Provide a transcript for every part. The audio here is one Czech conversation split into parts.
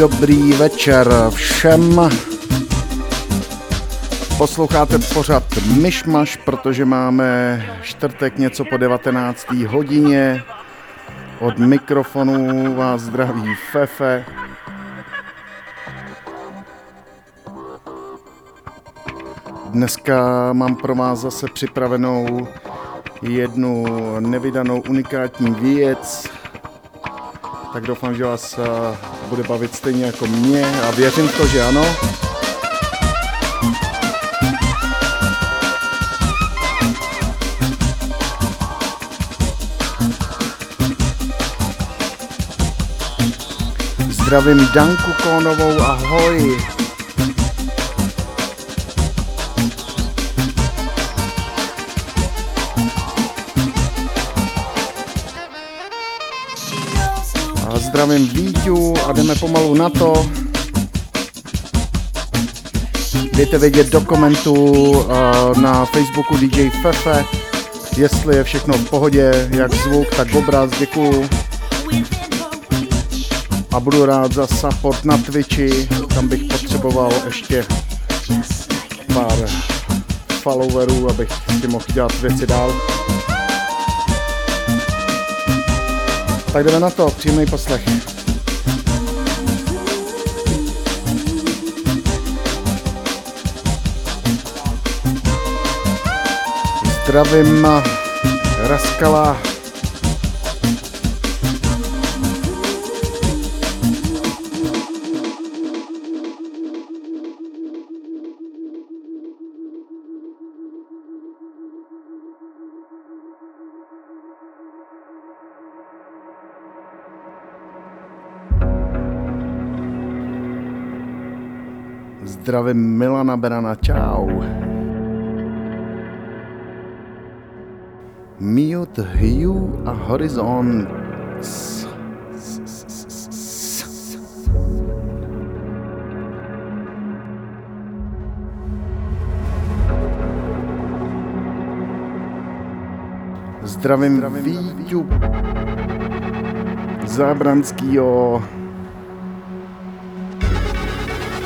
Dobrý večer všem. Posloucháte pořad Myšmaš, protože máme čtvrtek něco po 19. hodině. Od mikrofonu vás zdraví Fefe. Dneska mám pro vás zase připravenou jednu nevydanou unikátní věc, tak doufám, že vás eh, bude bavit stejně jako mě a věřím to, že ano. Zdravím Danku Kónovou, ahoj. Zdravím Víťu a jdeme pomalu na to. Dejte vědět do komentu uh, na Facebooku DJ Fefe, jestli je všechno v pohodě, jak zvuk, tak obraz, děkuju. A budu rád za support na Twitchi, tam bych potřeboval ještě pár followerů, abych si mohl dělat věci dál. Tak jdeme na to, příjemný poslech. Zdravím Raskala. Zdravím Milana Berana, čau. Mute Hue a Horizon. Zdravím, Zdravím Víťu Zábranskýho.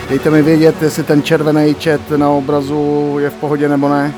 Dejte mi vědět, jestli ten červený chat na obrazu je v pohodě nebo ne.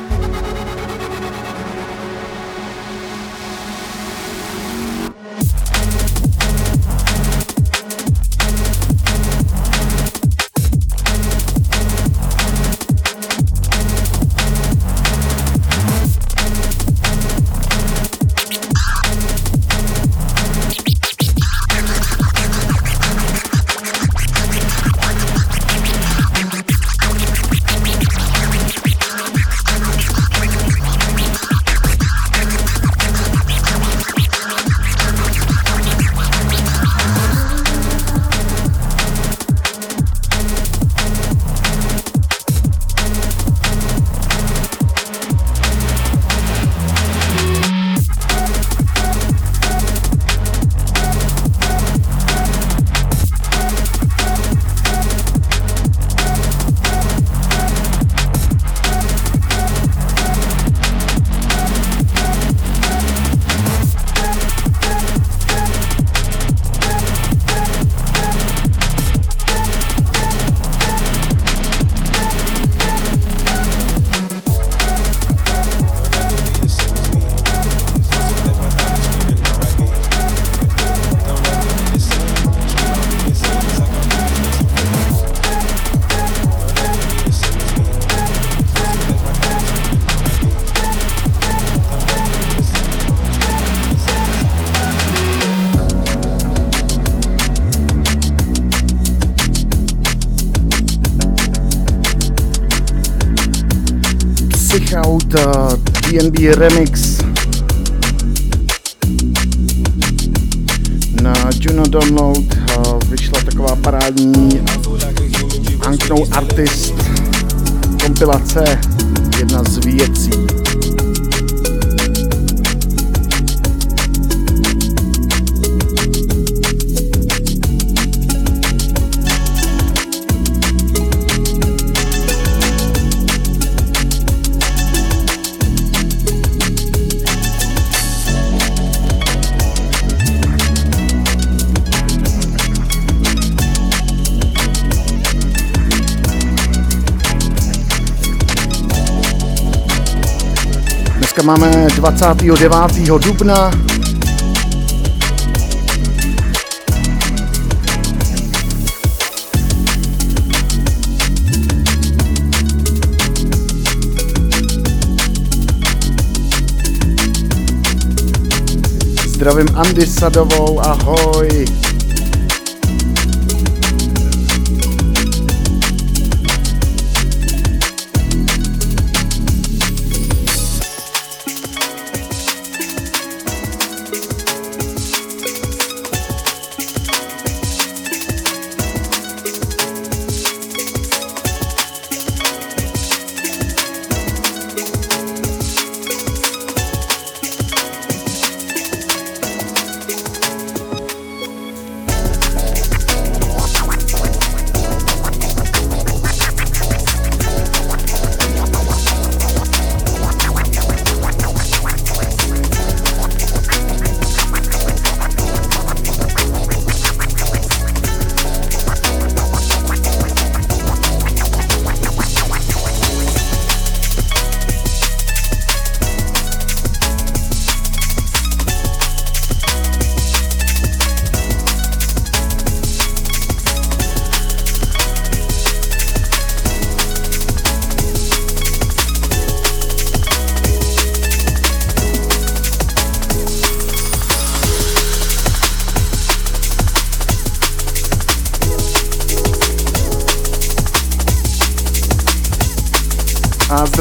Download uh, vyšla taková parádní Anknou Artist kompilace, jedna z věcí. Dneska máme 29. dubna. Zdravím Andy Sadovou, ahoj.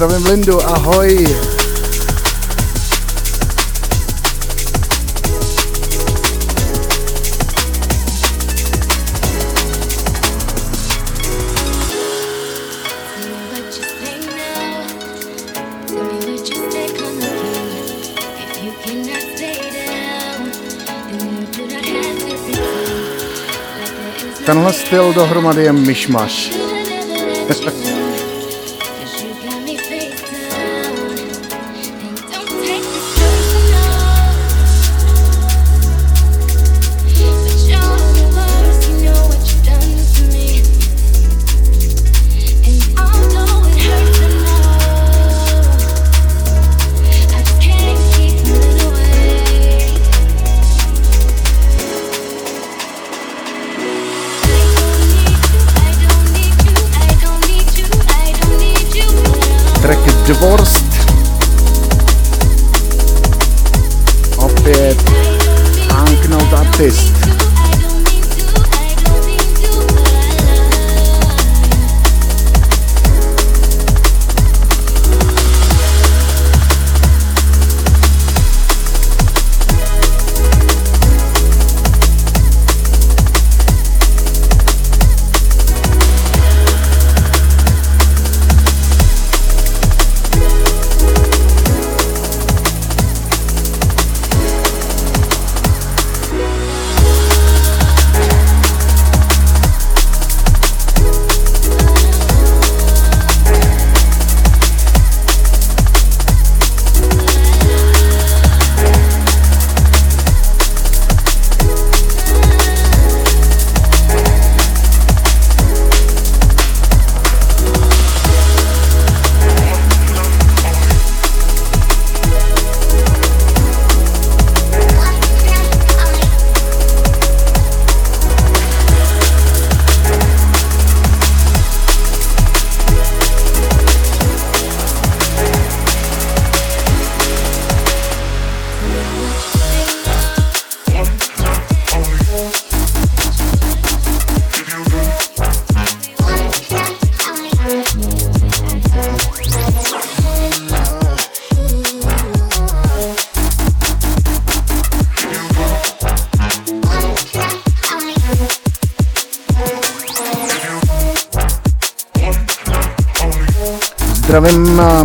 Zdravím Lindu, ahoj. Tenhle styl dohromady je myšmaš.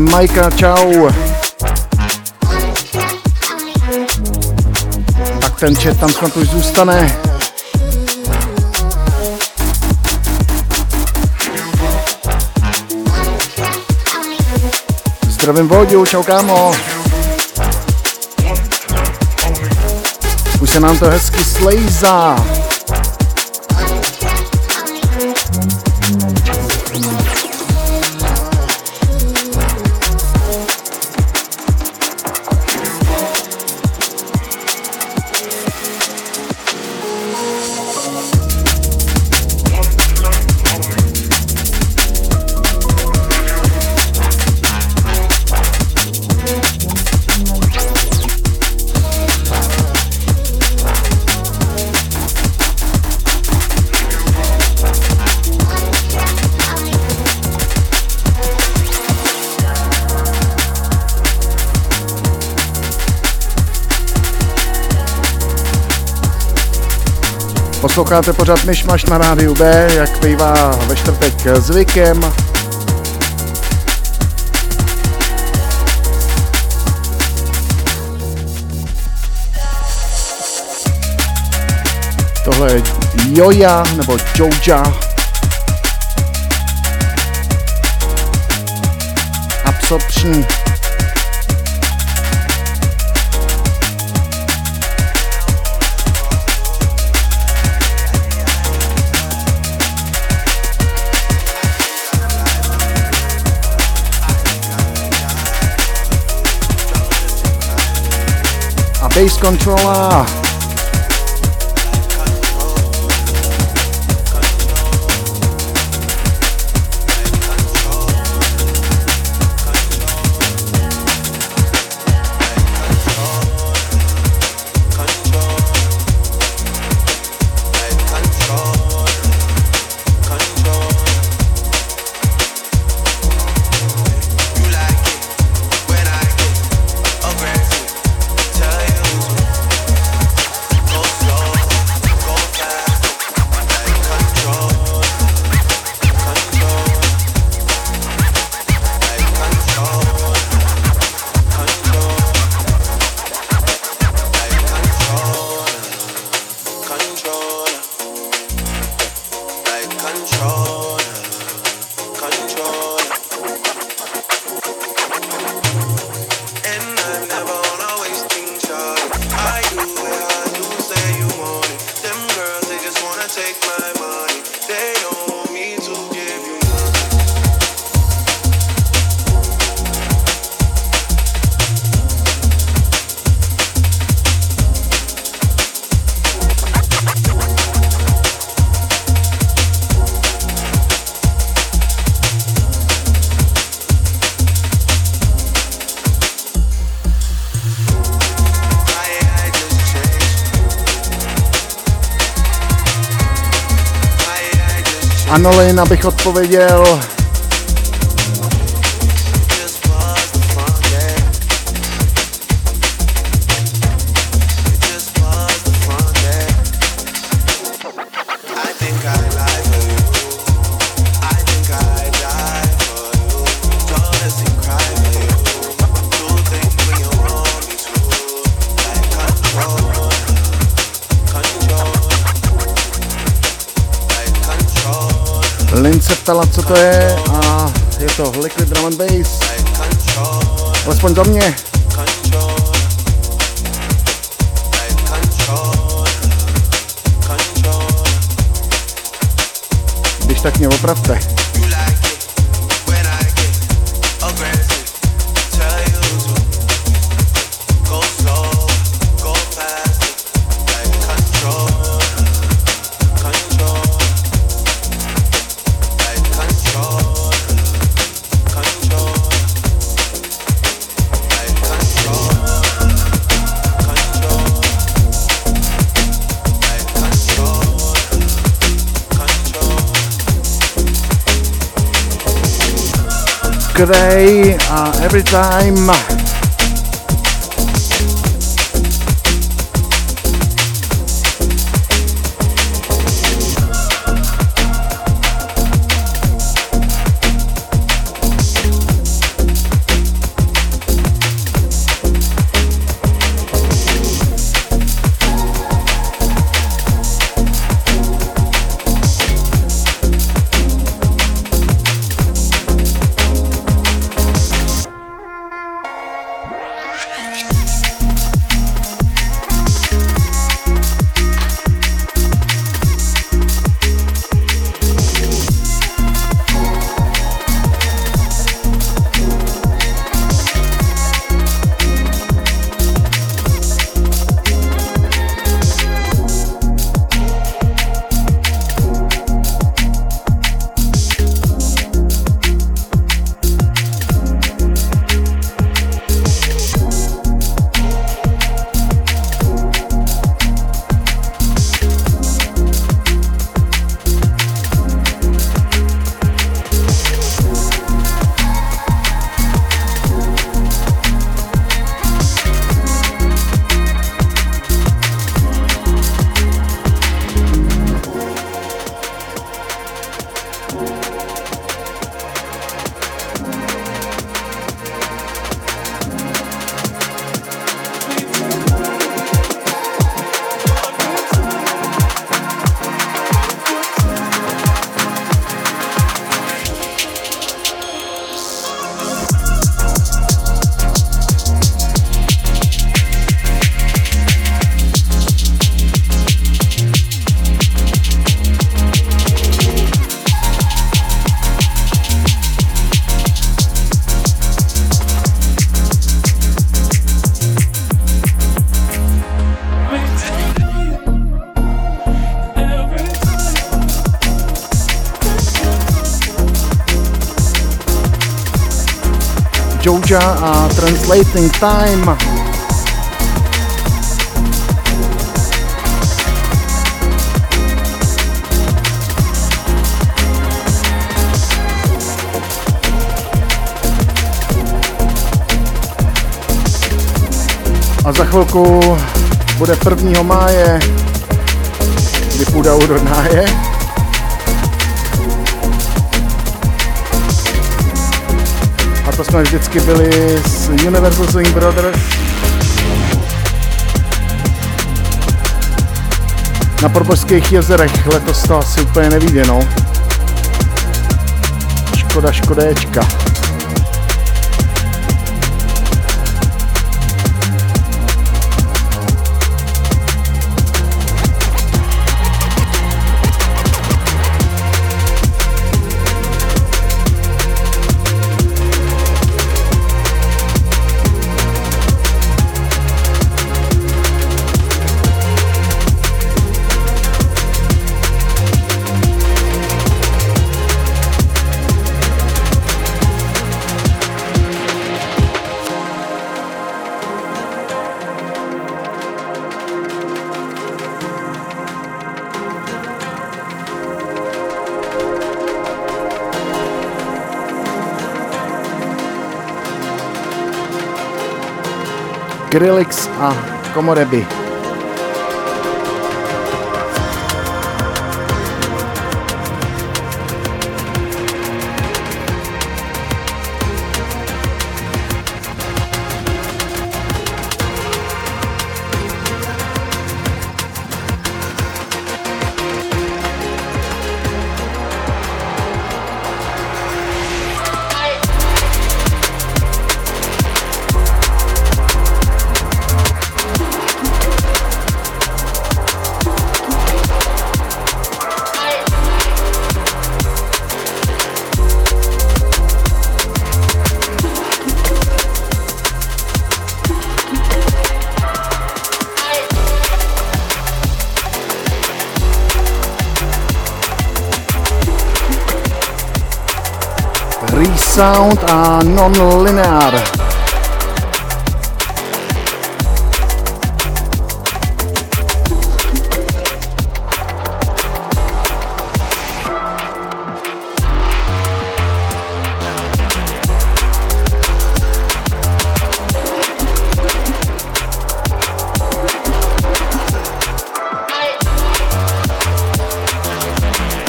Majka, čau. Tak ten chat tam snad už zůstane. Zdravím Voďu, čau kámo. Už se nám to hezky slejzá. Posloucháte pořád Myšmaš na rádiu B, jak bývá ve čtvrtek zvykem. Tohle je Joja nebo Joja. Absorption. Bass controller. Anolin, abych odpověděl. To je a je to Liquid Drum and Bass. Alespoň za mě. Když tak mě opravte. Today, uh, every time Joja a Translating Time. A za chvilku bude 1. máje, kdy půjdou do náje. To jsme vždycky byli s Universal Swing Brothers. Na Probožských jezerech letos to asi úplně nevíde, no. Škoda, škodéčka. Grillix a Komoreby. Sound a Non-Linear.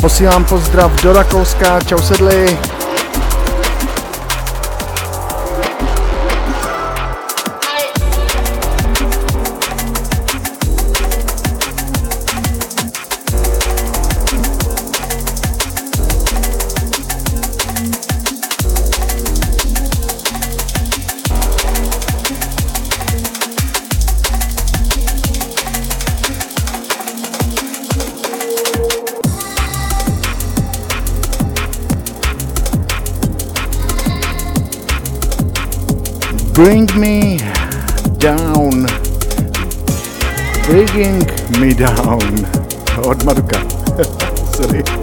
Posílám pozdrav do Rakouska, čau sedli. Bring me down. Bringing me down. Od Maruka. Sorry.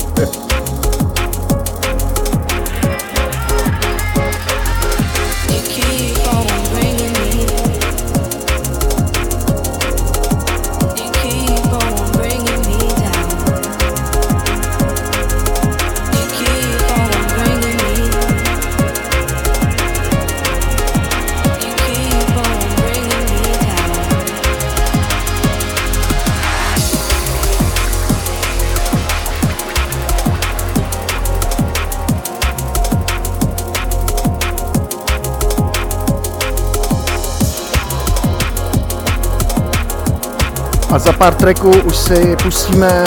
Za pár tracků už si pustíme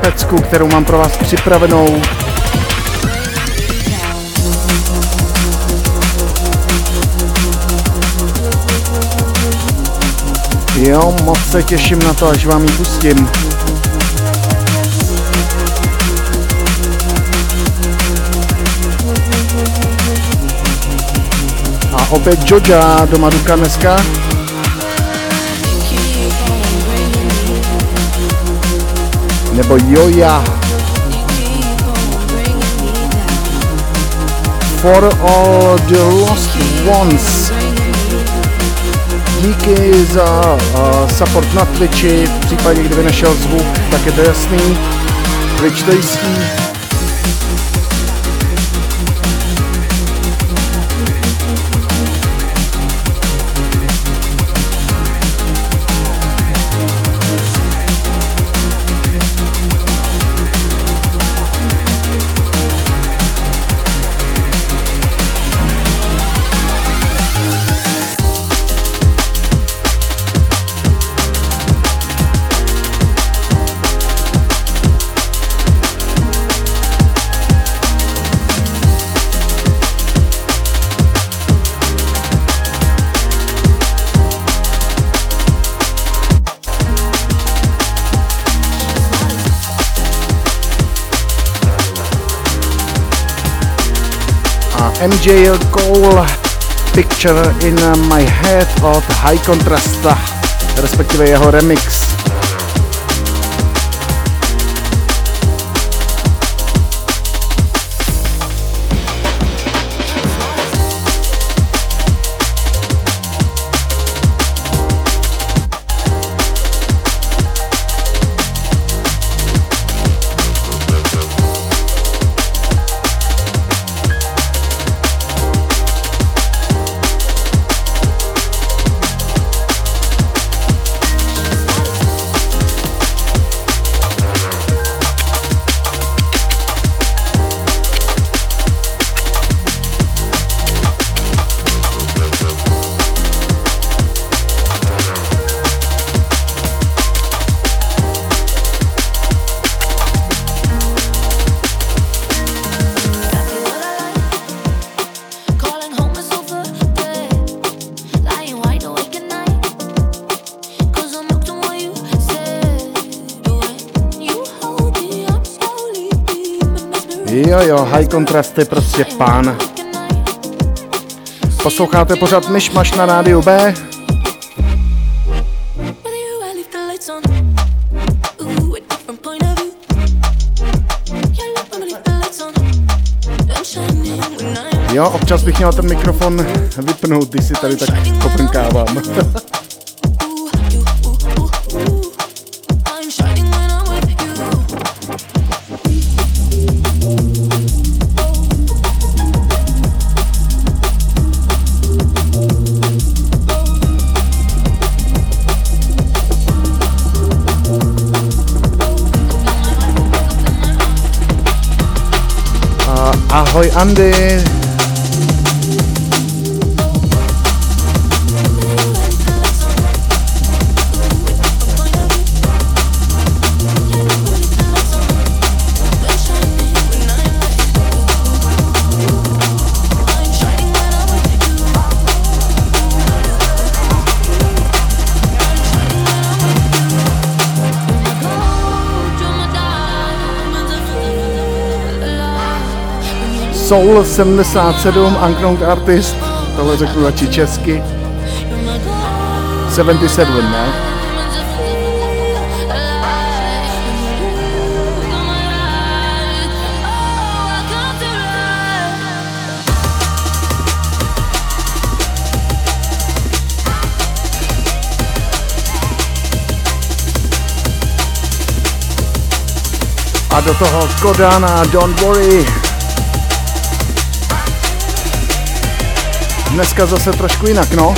pecku, kterou mám pro vás připravenou. Jo, moc se těším na to, až vám ji pustím. A opět Joja do Maduka dneska. Nebo Joja. For All the Lost Ones. Díky za uh, support na Twitchi, v případě kdyby nešel zvuk, tak je to jasný. Twitch to jistý. MJ Cole Picture in My Head od High Contrasta, respektive jeho remix. High Contrast je prostě pán. Posloucháte pořád Myšmaš na rádiu B. Jo, občas bych měl ten mikrofon vypnout, když si tady tak koprnkávám. Ahoj Andy. Soul 77, Unknown Artist, tohle řeknu radši česky. 77, ne? A do toho Kodana, Don't Worry. Dneska zase trošku jinak, no.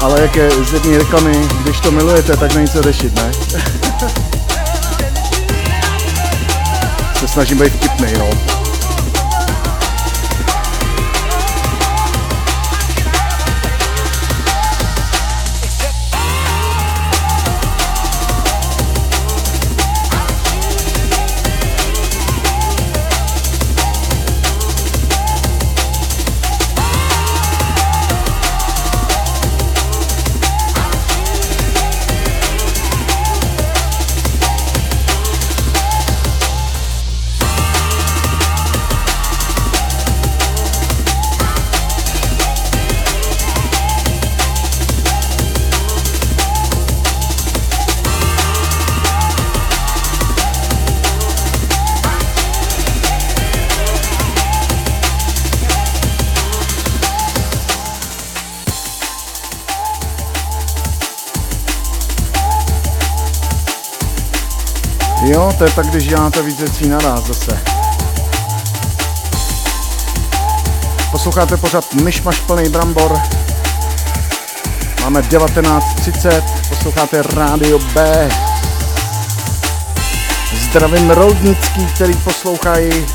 Ale jak je z jedné reklamy, když to milujete, tak není co řešit, ne? Se snažím být vtipnej, no. Jo, to je tak, když děláte víc věcí naraz zase. Posloucháte pořád Myšmaš plný brambor. Máme 19.30, posloucháte Rádio B. Zdravím Roudnický, který poslouchají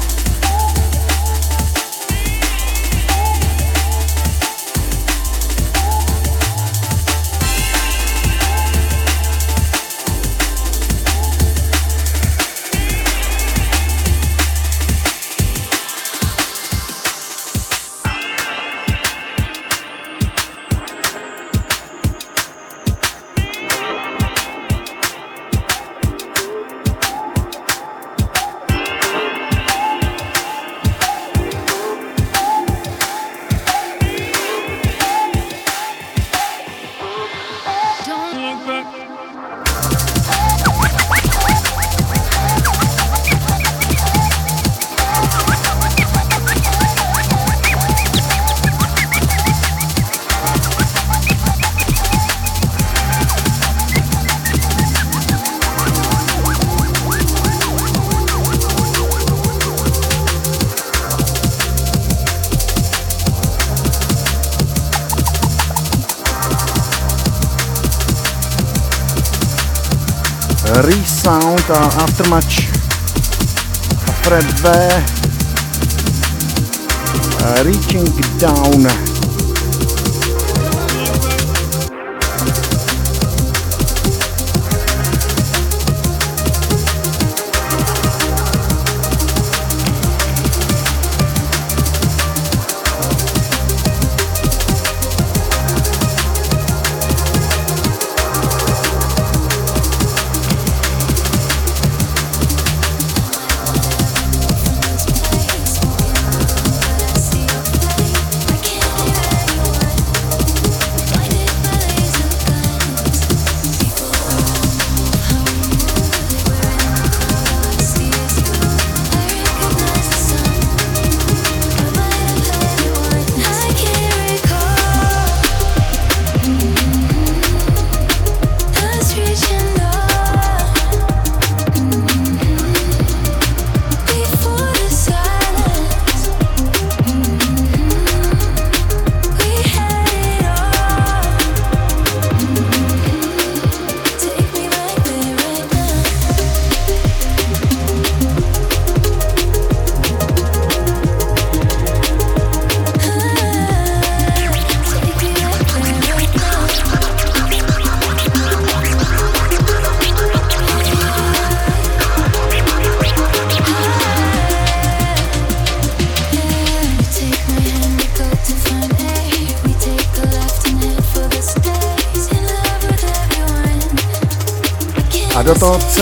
Resound a Aftermatch. A Fred V. Uh, reaching Down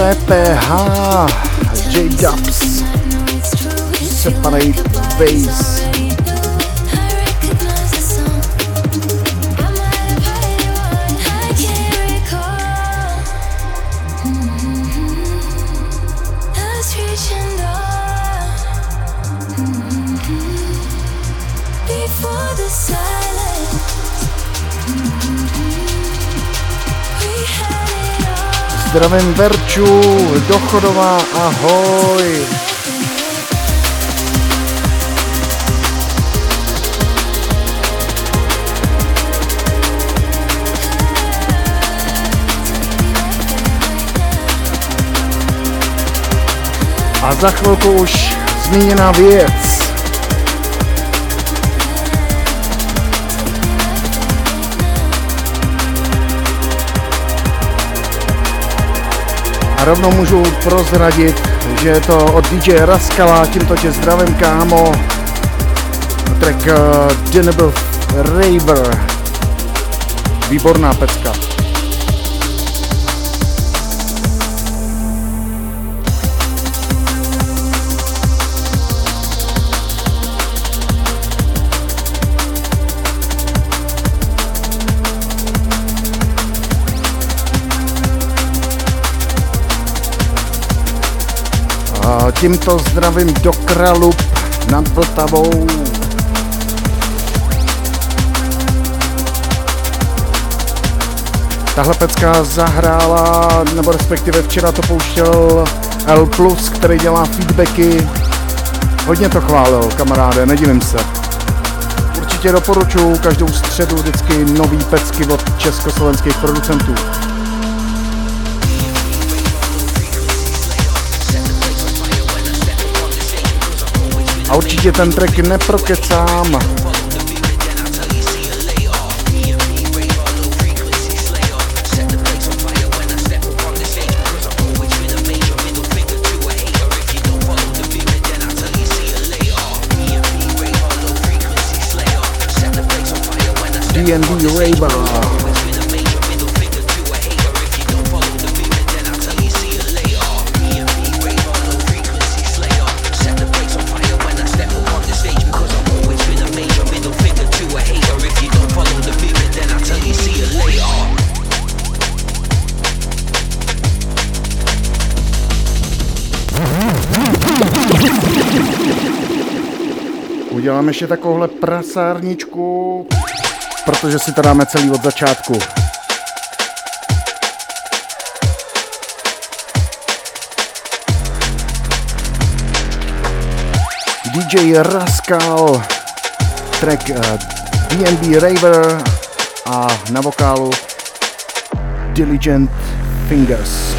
esto Zdravím Verču, Dochodová, ahoj. A za chvilku už zmíněná věc. Rovnou můžu prozradit, že je to od DJ Raskala, tímto tě zdravím kámo. Track uh, Raver. Výborná pecka. Tímto zdravím do Kralup nad Vltavou. Tahle pecka zahrála, nebo respektive včera to pouštěl L+, který dělá feedbacky. Hodně to chválil, kamaráde, nedivím se. Určitě doporučuji každou středu vždycky nový pecky od československých producentů. A určitě ten track neprokecám. D&D Raver. Uděláme ještě takovouhle prasárničku, protože si to dáme celý od začátku. DJ Rascal, track uh, eh, DNB Raver a na vokálu Diligent Fingers.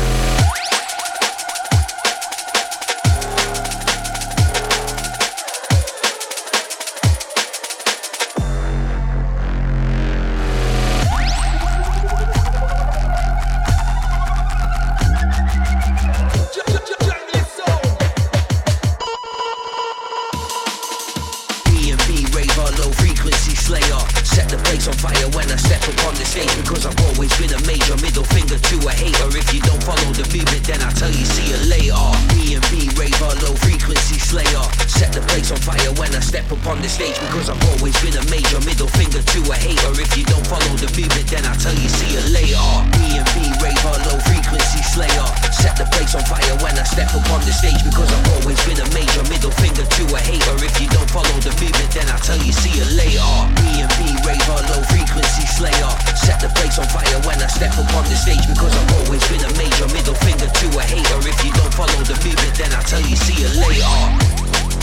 the place on fire when I step upon the stage because I've always been a major middle finger to a hater. If you don't follow the movement, then I'll tell you see you later.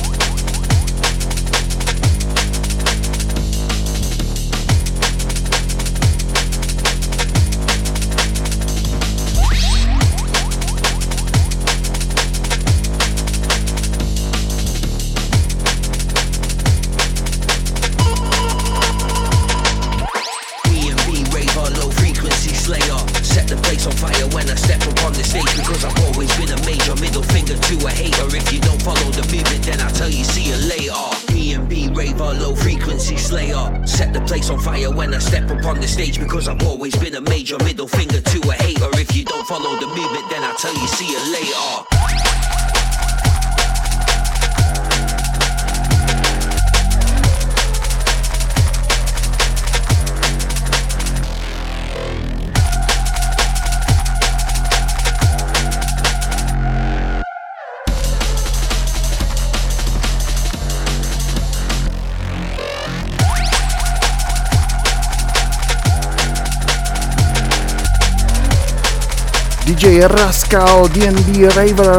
DJ Rascal, DNB Raver,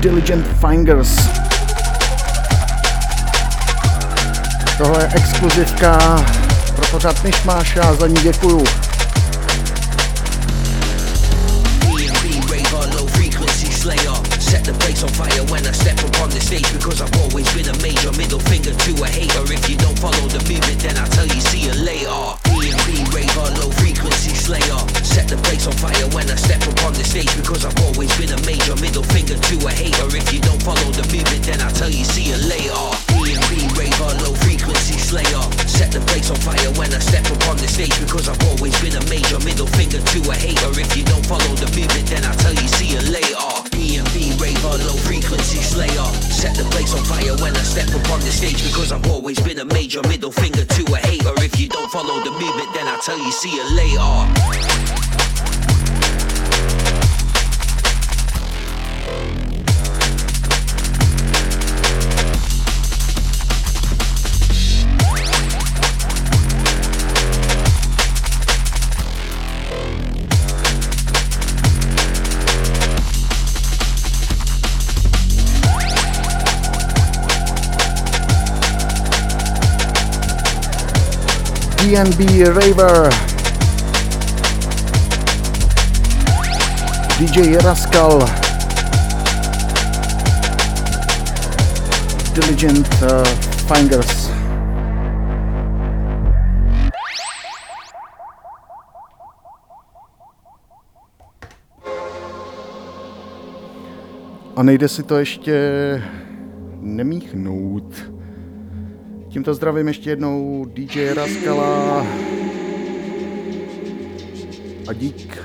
Diligent Fingers. Tohle je exkluzivka pro pořád Myšmáš, já za ní děkuju. Follow the movement, then I'll tell you, see you later. B&B raver, low frequency slayer. Set the place on fire when I step upon the stage because I've always been a major middle finger to a hater. If you don't follow the movement, then I'll tell you, see you later. B&B raver, low frequency slayer. Set the place on fire when I step upon the stage because I've always been a major middle finger to a hater. If you don't follow the movement, then I'll tell you, see you later. DNB Raver, DJ Rascal, Diligent uh, Fingers. A nejde si to ještě nemíchnout. Tímto zdravím ještě jednou DJ Raskala a dík.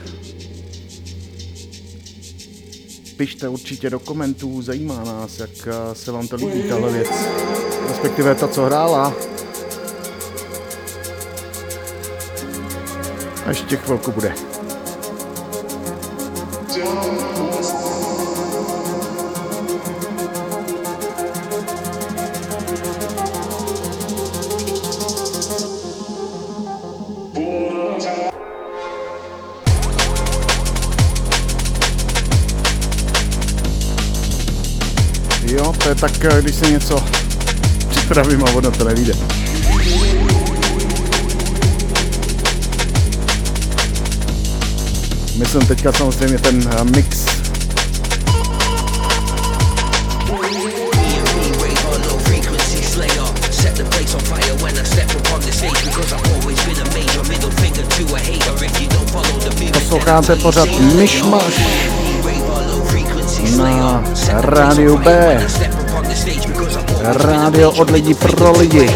Pište určitě do komentů, zajímá nás, jak eh, se vám to líbí, tahle věc. Respektive to, co hrála. A ještě chvilku bude. Je tak, eh, když se něco připravím a ono to nevíde. Myslím teďka samozřejmě ten eh, mix Posloucháte pořád Myšmaš na rádiu B. Rádio od lidí pro lidi.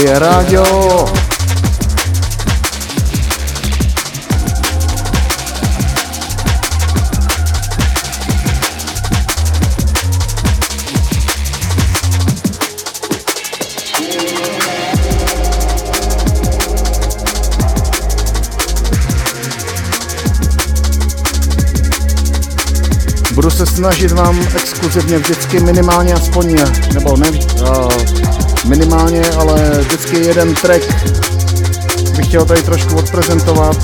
Je rádio. Snažit vám exkluzivně vždycky minimálně aspoň, nebo ne, uh, minimálně, ale vždycky jeden track bych chtěl tady trošku odprezentovat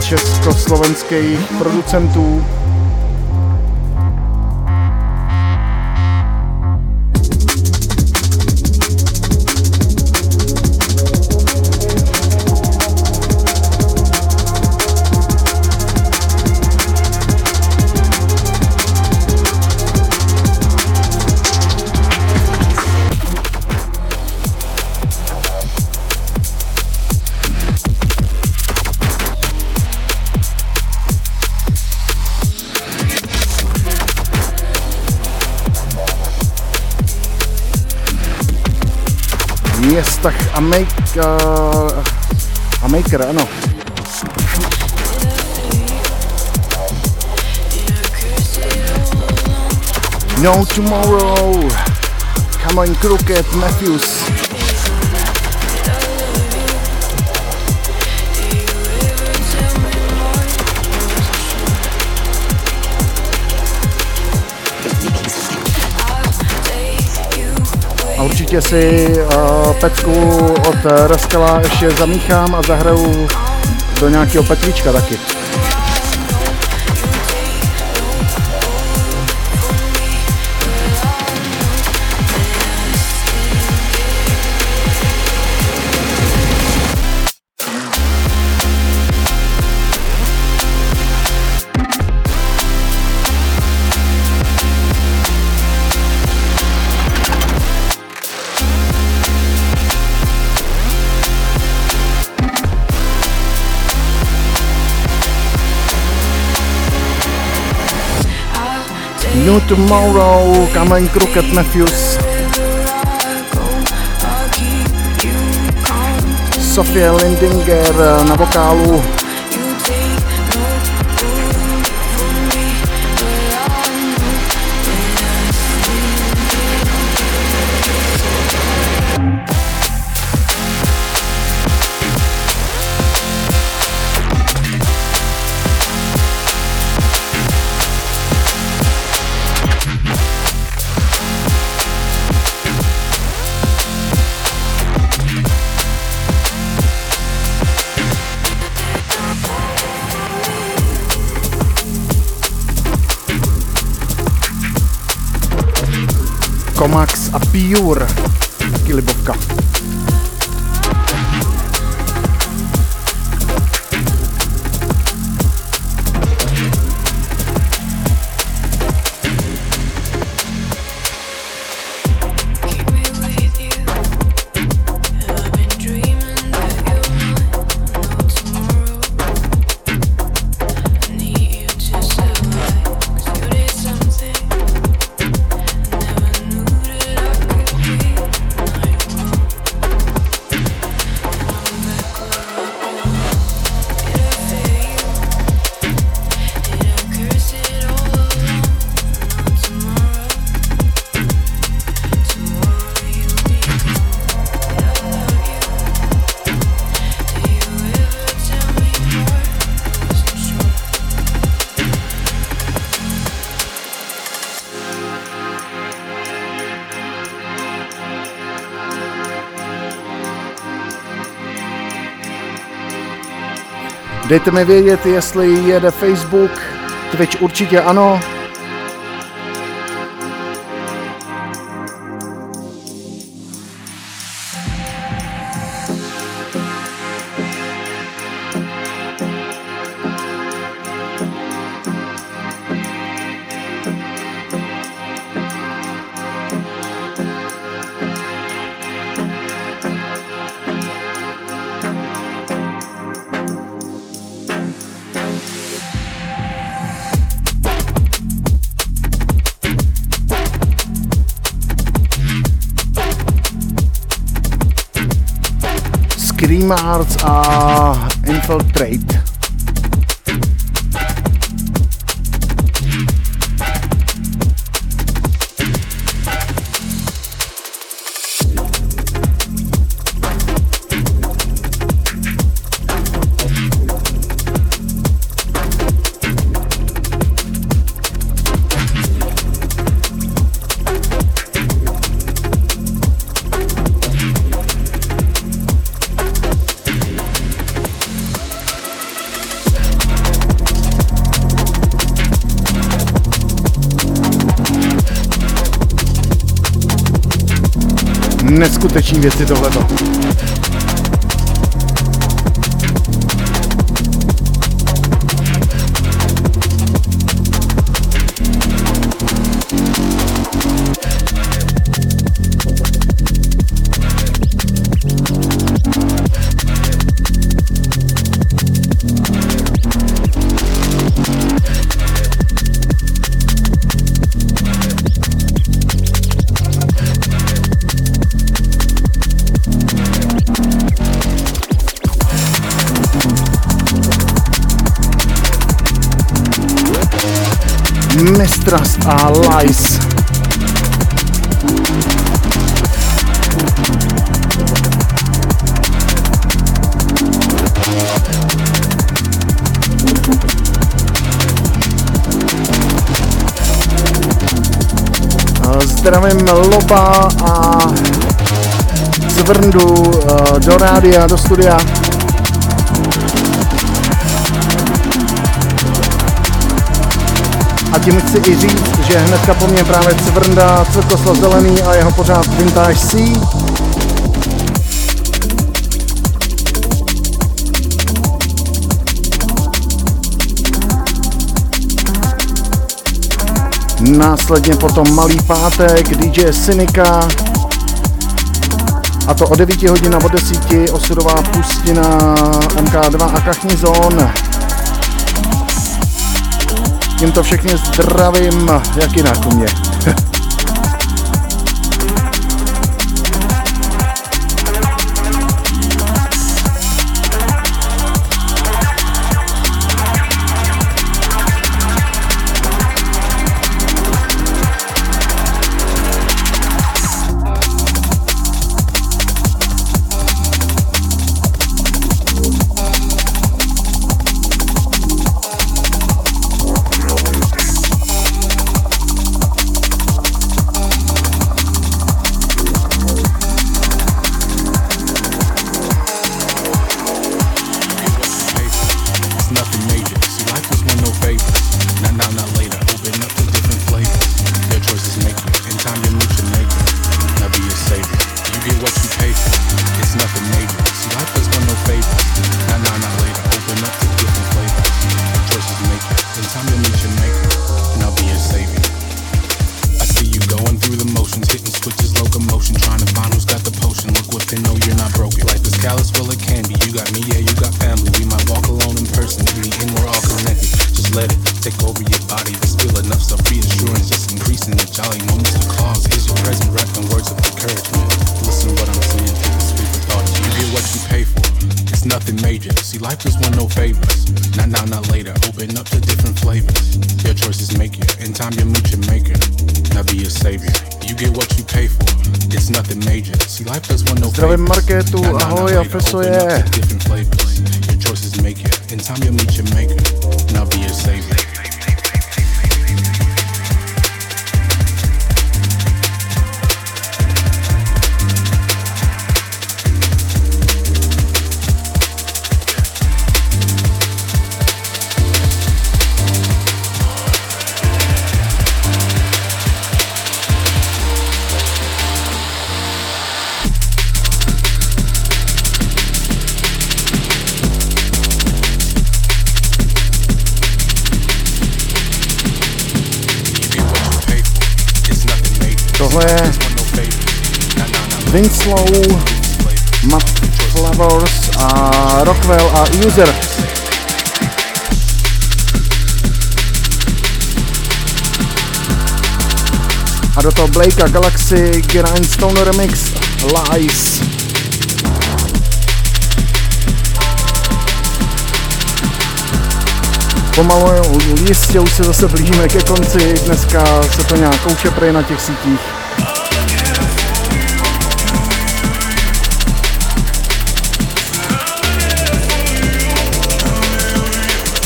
československých producentů, make, uh, a maker, ano. No Tomorrow, Cameron Crooked, Matthews. Určitě si uh, pecku od Raskala ještě zamíchám a zahraju do nějakého petlička taky. New Tomorrow, Cameron Crooked Matthews. Sofia Lindinger na vokálu. A Pure, taky libovka. Dejte mi vědět, jestli jede Facebook, Twitch určitě ano, Arts neskuteční věci tohleto. Mistrust a Lies. Zdravím Loba a Zvrndu eh, do rádia, do studia. Tím chci i říct, že hnedka po mně právě Cvrnda, Cvrkoslav Zelený a jeho pořád Vintage C. Následně potom Malý pátek, DJ Synika, a to o 9 hodin a o 10 osudová pustina MK2 a Kachní zón. Tímto všechny zdravím, jak jinak u mě. Mike Rhinestone Remix Lies. Pomalu jistě už se zase blížíme ke konci, dneska se to nějak kouče na těch sítích.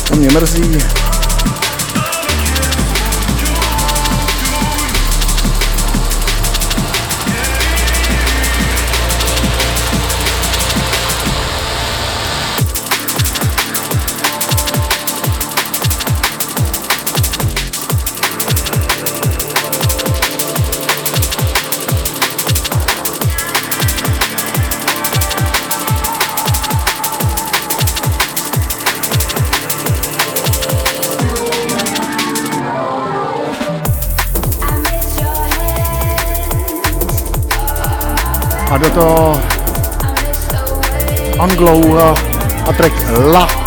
To mě mrzí, toto Anglou a, a track La.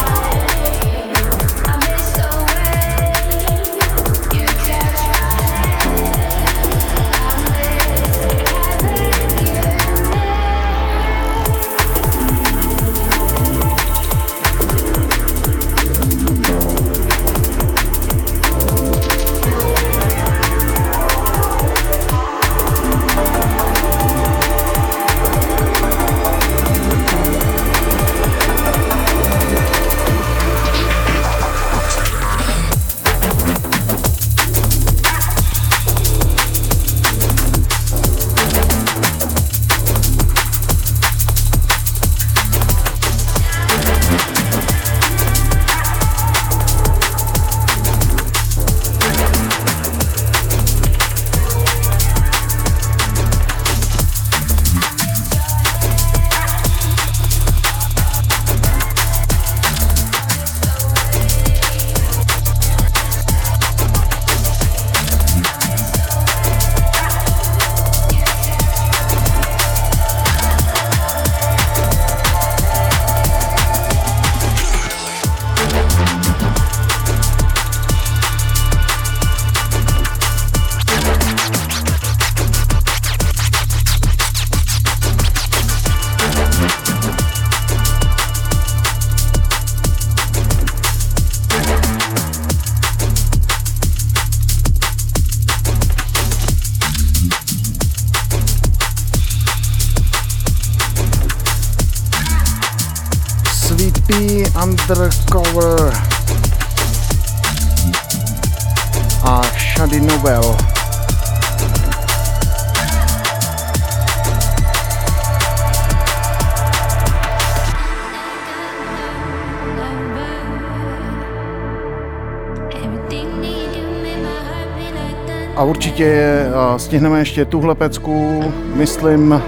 ještě, stihneme ještě tuhle pecku, myslím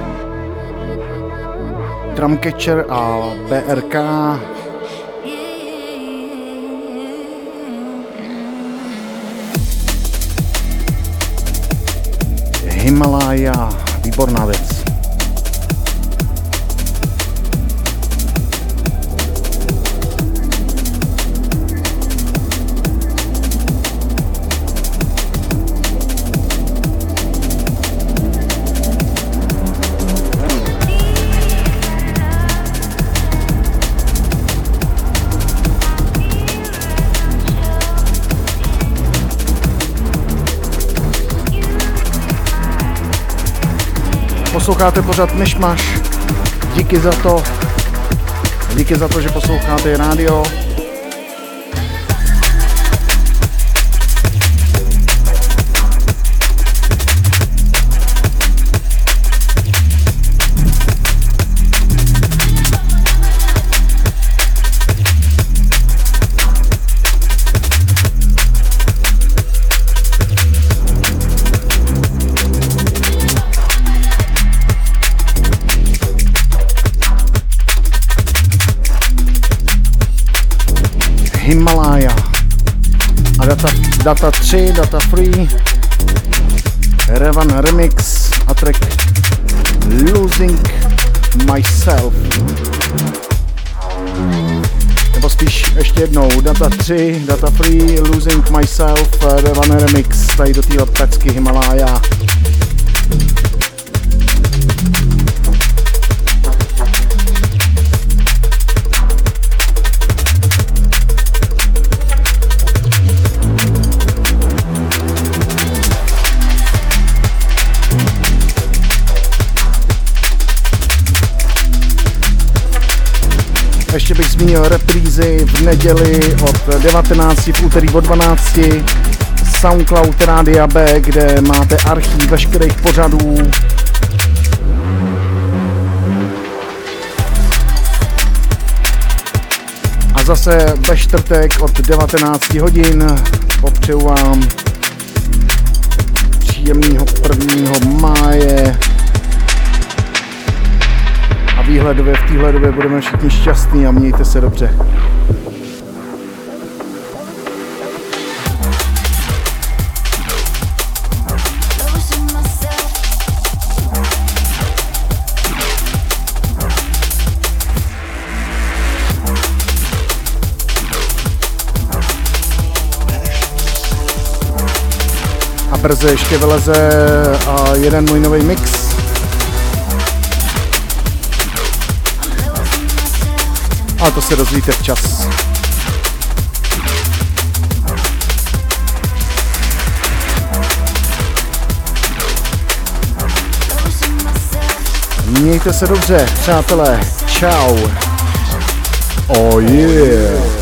Drumcatcher a BRK. Himalaya, výborná věc. Posloucháte pořád Myšmaš. Díky za to. Díky za to, že posloucháte rádio. Data, data 3, data free. Revan Remix a track Losing Myself. Nebo spíš ještě jednou, data 3, data free, Losing Myself, Revan Remix, tady do téhle tacky Himalaya. Ještě bych zmínil reprízy v neděli od 19, v úterý od 12, Soundcloud Rádia B, kde máte archív veškerých pořadů. A zase ve čtvrtek od 19 hodin popřeju vám příjemného 1. máje a výhledově v téhle době budeme všichni šťastní a mějte se dobře. Brzy ještě vyleze a jeden můj nový mix. Ale to se dozvíte včas. Mějte se dobře, přátelé. Ciao. Oh yeah.